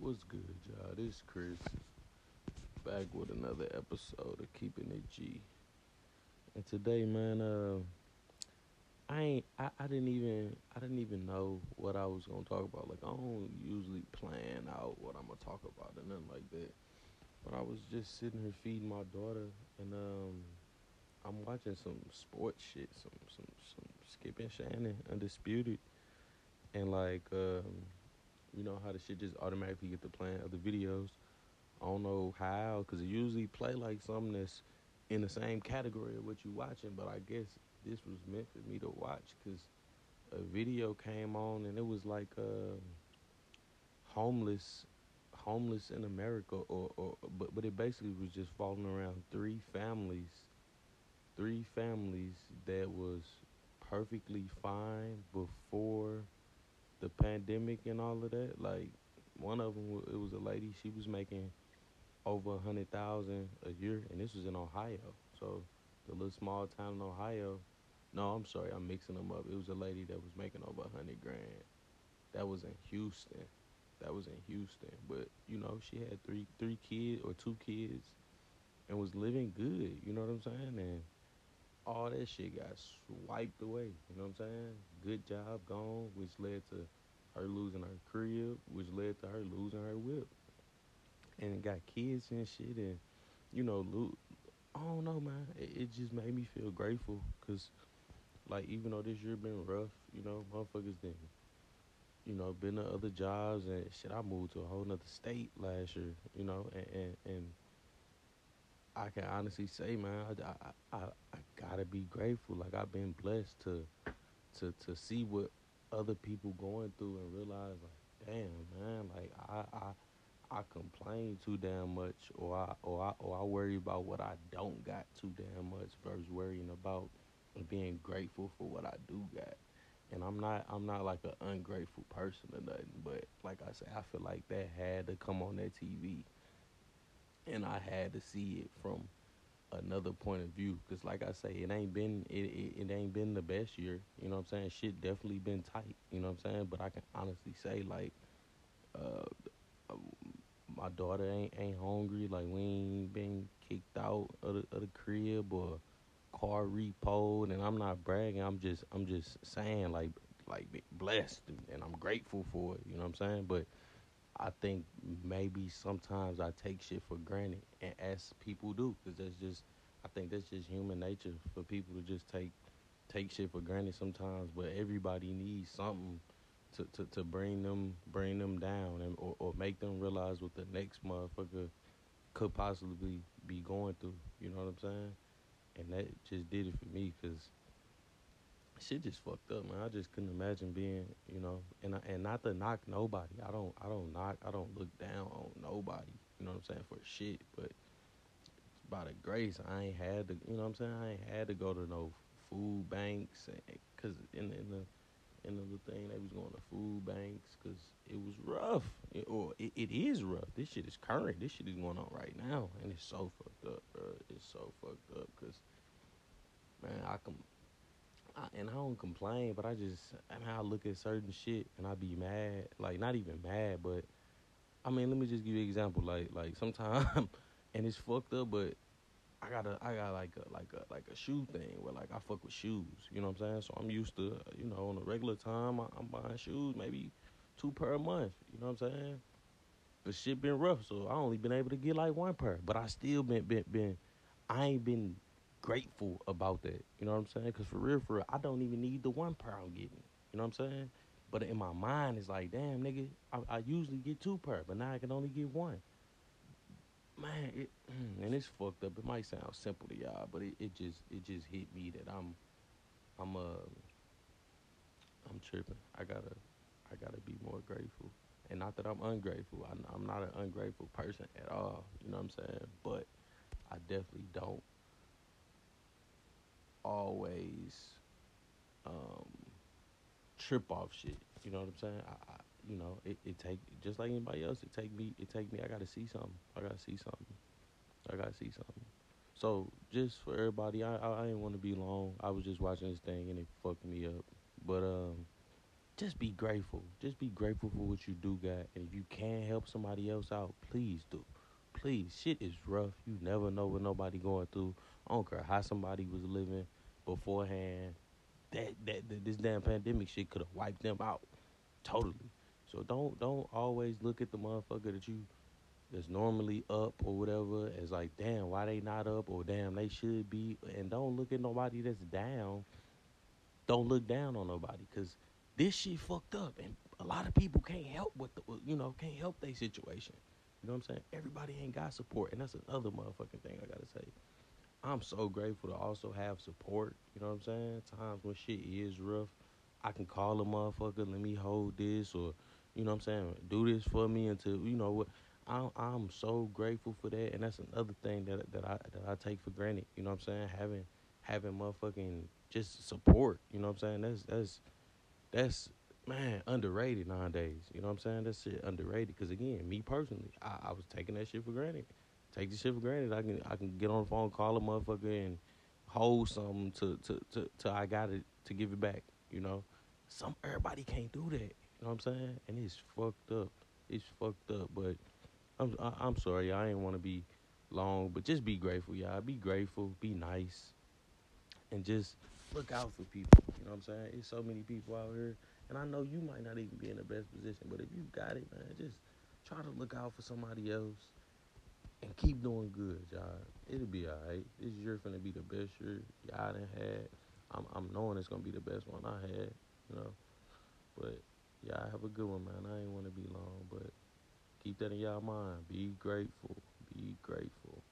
What's good, y'all? This Chris back with another episode of Keeping It G. And today, man, uh, I ain't, I, I didn't even, I didn't even know what I was gonna talk about. Like, I don't usually plan out what I'm gonna talk about or nothing like that. But I was just sitting here feeding my daughter, and um, I'm watching some sports shit, some, some, some Skip and Shannon, Undisputed, and like, um, you know how the shit just automatically get to playing other videos. I don't know how, cause it usually play like something that's in the same category of what you watching. But I guess this was meant for me to watch, cause a video came on and it was like uh, homeless, homeless in America, or, or but but it basically was just falling around three families, three families that was perfectly fine before the pandemic and all of that. Like one of them, it was a lady. She was making over a hundred thousand a year, and this was in Ohio. So the little small town in Ohio. No, I'm sorry, I'm mixing them up. It was a lady that was making over a hundred grand. That was in Houston. That was in Houston. But you know, she had three three kids or two kids, and was living good. You know what I'm saying? And all that shit got swiped away. You know what I'm saying? Good job gone, which led to her losing her crib, which led to her losing her whip. And got kids and shit, and you know, lo- I don't know, man. It, it just made me feel grateful, cause like even though this year been rough, you know, motherfuckers didn't, you know, been to other jobs and shit. I moved to a whole nother state last year, you know, and and, and I can honestly say, man, I, I, I, I gotta be grateful. Like I've been blessed to, to, to see what other people going through and realize, like, damn, man, like I, I, I complain too damn much, or I, or I, or I worry about what I don't got too damn much versus worrying about being grateful for what I do got. And I'm not, I'm not like an ungrateful person or nothing, but like I said, I feel like that had to come on that TV and I had to see it from another point of view. Cause like I say, it ain't been it, it, it ain't been the best year. You know what I'm saying? Shit definitely been tight. You know what I'm saying? But I can honestly say like, uh, my daughter ain't ain't hungry. Like we ain't been kicked out of the, of the crib or car repoed. And I'm not bragging. I'm just I'm just saying like like blessed and I'm grateful for it. You know what I'm saying? But I think maybe sometimes I take shit for granted, and as people do, because that's just, I think that's just human nature for people to just take take shit for granted sometimes. But everybody needs something to, to, to bring them bring them down, and or, or make them realize what the next motherfucker could possibly be going through. You know what I'm saying? And that just did it for me, cause shit just fucked up, man. I just couldn't imagine being, you know, and not to knock nobody. I don't I don't knock I don't look down on nobody. You know what I'm saying for shit, but by the grace, I ain't had to. You know what I'm saying? I ain't had to go to no food banks, eh, cause in the in the in the little thing they was going to food banks, cause it was rough, it, or it, it is rough. This shit is current. This shit is going on right now, and it's so fucked up, bro. It's so fucked up, cause man, I can I, and I don't complain, but I just I mean I look at certain shit and I be mad, like not even mad, but I mean let me just give you an example, like like sometimes and it's fucked up, but I got a I got like a like a like a shoe thing where like I fuck with shoes, you know what I'm saying? So I'm used to you know on a regular time I, I'm buying shoes maybe two per a month, you know what I'm saying? But shit been rough, so I only been able to get like one pair, but I still been been been I ain't been grateful about that. You know what I'm saying? Because for real, for real, I don't even need the one pair I'm getting. You know what I'm saying? But in my mind, it's like, damn, nigga, I, I usually get two per, but now I can only get one. Man, it, and it's fucked up. It might sound simple to y'all, but it, it just it just hit me that I'm I'm uh I'm tripping. I gotta I gotta be more grateful, and not that I'm ungrateful. I, I'm not an ungrateful person at all. You know what I'm saying? But I definitely don't always um, trip off shit. You know what I'm saying? I, I you know, it, it take just like anybody else. It take me. It take me. I gotta see something. I gotta see something. I gotta see something. So just for everybody, I I, I didn't want to be long. I was just watching this thing and it fucked me up. But um, just be grateful. Just be grateful for what you do got. And if you can help somebody else out, please do. Please. Shit is rough. You never know what nobody going through. I don't care how somebody was living beforehand. That that, that this damn pandemic shit could have wiped them out. Totally. So don't don't always look at the motherfucker that you that's normally up or whatever as like, damn, why they not up or damn they should be and don't look at nobody that's down. Don't look down on nobody because this shit fucked up and a lot of people can't help with the you know, can't help their situation. You know what I'm saying? Everybody ain't got support and that's another motherfucking thing I gotta say. I'm so grateful to also have support, you know what I'm saying? Times when shit is rough. I can call a motherfucker, let me hold this or you know what I'm saying, do this for me until you know what I'm, I'm so grateful for that, and that's another thing that that I that I take for granted. You know what I'm saying? Having having motherfucking just support. You know what I'm saying? That's that's that's man underrated nowadays. You know what I'm saying? That's shit underrated. Because again, me personally, I, I was taking that shit for granted. Take this shit for granted. I can I can get on the phone, call a motherfucker, and hold something to to to, I got it to give it back. You know, some everybody can't do that. You know what I'm saying? And it's fucked up. It's fucked up, but I'm I, I'm sorry, I ain't want to be long, but just be grateful, y'all. Be grateful, be nice, and just look out for people. You know what I'm saying? It's so many people out here, and I know you might not even be in the best position, but if you got it, man, just try to look out for somebody else and keep doing good, y'all. It'll be alright. This year finna be the best year y'all done had. I'm I'm knowing it's gonna be the best one I had, you know. But y'all have a good one, man. I ain't wanna be long, but keep that in y'all mind. Be grateful. Be grateful.